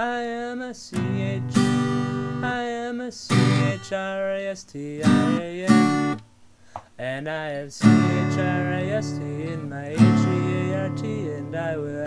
I am a C-H, I am a C-H-R-I-S-T-I-A-N. And I have C-H-R-I-S-T in my H-E-A-R-T, and I will